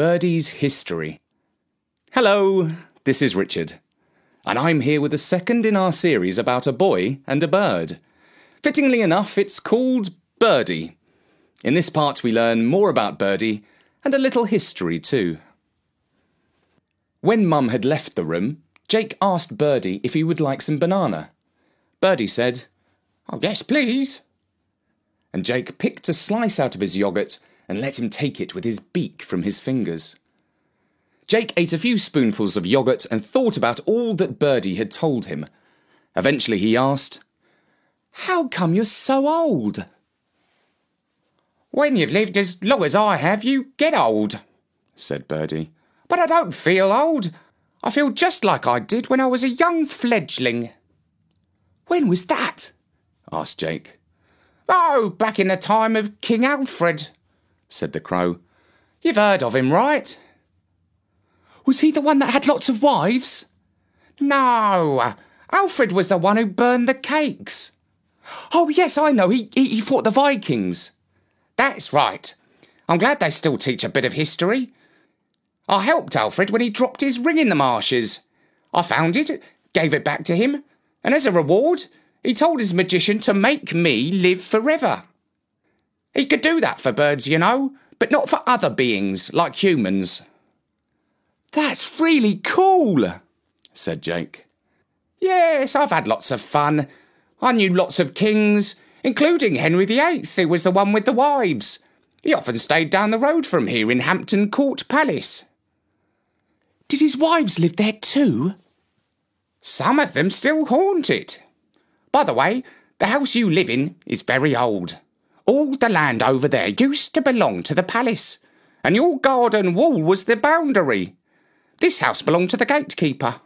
Birdy's History. Hello, this is Richard, and I'm here with the second in our series about a boy and a bird. Fittingly enough, it's called Birdy. In this part, we learn more about Birdy and a little history too. When Mum had left the room, Jake asked Birdy if he would like some banana. Birdy said, Oh, yes, please. And Jake picked a slice out of his yoghurt and let him take it with his beak from his fingers. Jake ate a few spoonfuls of yoghurt and thought about all that Birdy had told him. Eventually he asked, How come you're so old? When you've lived as long as I have, you get old, said Birdy. But I don't feel old. I feel just like I did when I was a young fledgling. When was that? asked Jake. Oh, back in the time of King Alfred, said the Crow. You've heard of him, right? Was he the one that had lots of wives? No, Alfred was the one who burned the cakes. Oh, yes, I know. He, he, he fought the Vikings. That's right. I'm glad they still teach a bit of history. I helped Alfred when he dropped his ring in the marshes. I found it, gave it back to him, and as a reward, he told his magician to make me live forever. He could do that for birds, you know, but not for other beings like humans. That's really cool, said Jake. Yes, I've had lots of fun. I knew lots of kings, including Henry VIII, who was the one with the wives. He often stayed down the road from here in Hampton Court Palace. Did his wives live there too? Some of them still haunt it. By the way, the house you live in is very old. All the land over there used to belong to the palace, and your garden wall was the boundary. This house belonged to the gatekeeper.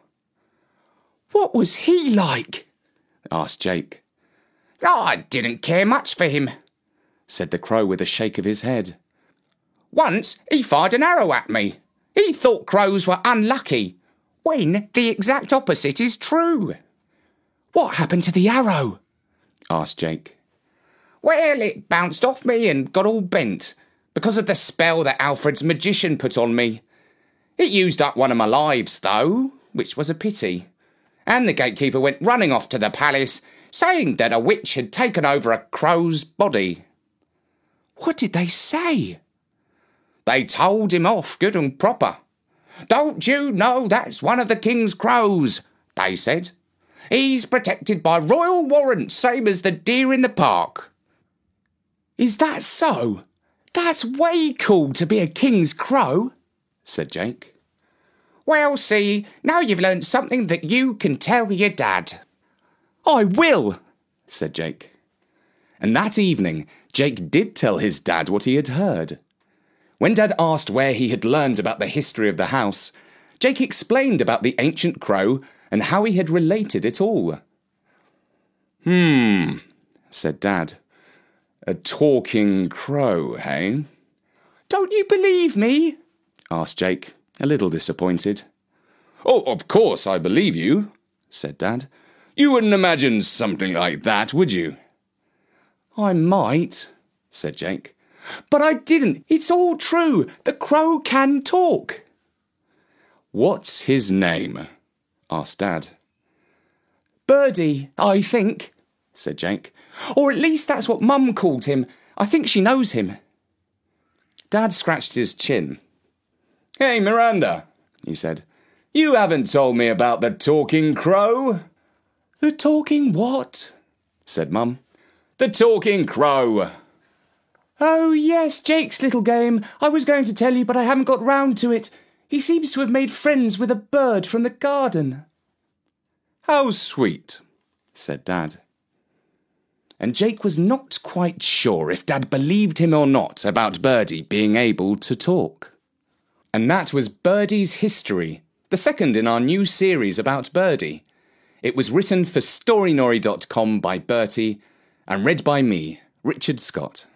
What was he like? asked Jake. I didn't care much for him, said the crow with a shake of his head. Once he fired an arrow at me. He thought crows were unlucky, when the exact opposite is true. What happened to the arrow? asked Jake. Well, it bounced off me and got all bent because of the spell that Alfred's magician put on me. It used up one of my lives, though, which was a pity. And the gatekeeper went running off to the palace, saying that a witch had taken over a crow's body. What did they say? They told him off good and proper. Don't you know that's one of the king's crows? They said. He's protected by royal warrants, same as the deer in the park. Is that so? That's way cool to be a king's crow said Jake. Well, see, now you've learned something that you can tell your dad. I will, said Jake. And that evening, Jake did tell his dad what he had heard. When Dad asked where he had learned about the history of the house, Jake explained about the ancient crow and how he had related it all. Hmm, said Dad. A talking crow, hey? Don't you believe me? asked Jake, a little disappointed. Oh, of course I believe you, said Dad. You wouldn't imagine something like that, would you? I might, said Jake. But I didn't. It's all true. The crow can talk. What's his name? asked Dad. Birdy, I think, said Jake. Or at least that's what Mum called him. I think she knows him. Dad scratched his chin. Hey, Miranda, he said. You haven't told me about the talking crow. The talking what? said Mum. The talking crow. Oh, yes, Jake's little game. I was going to tell you, but I haven't got round to it. He seems to have made friends with a bird from the garden. How sweet, said Dad. And Jake was not quite sure if Dad believed him or not about Birdy being able to talk. And that was Birdy's History, the second in our new series about Birdy. It was written for Storynory.com by Bertie and read by me, Richard Scott.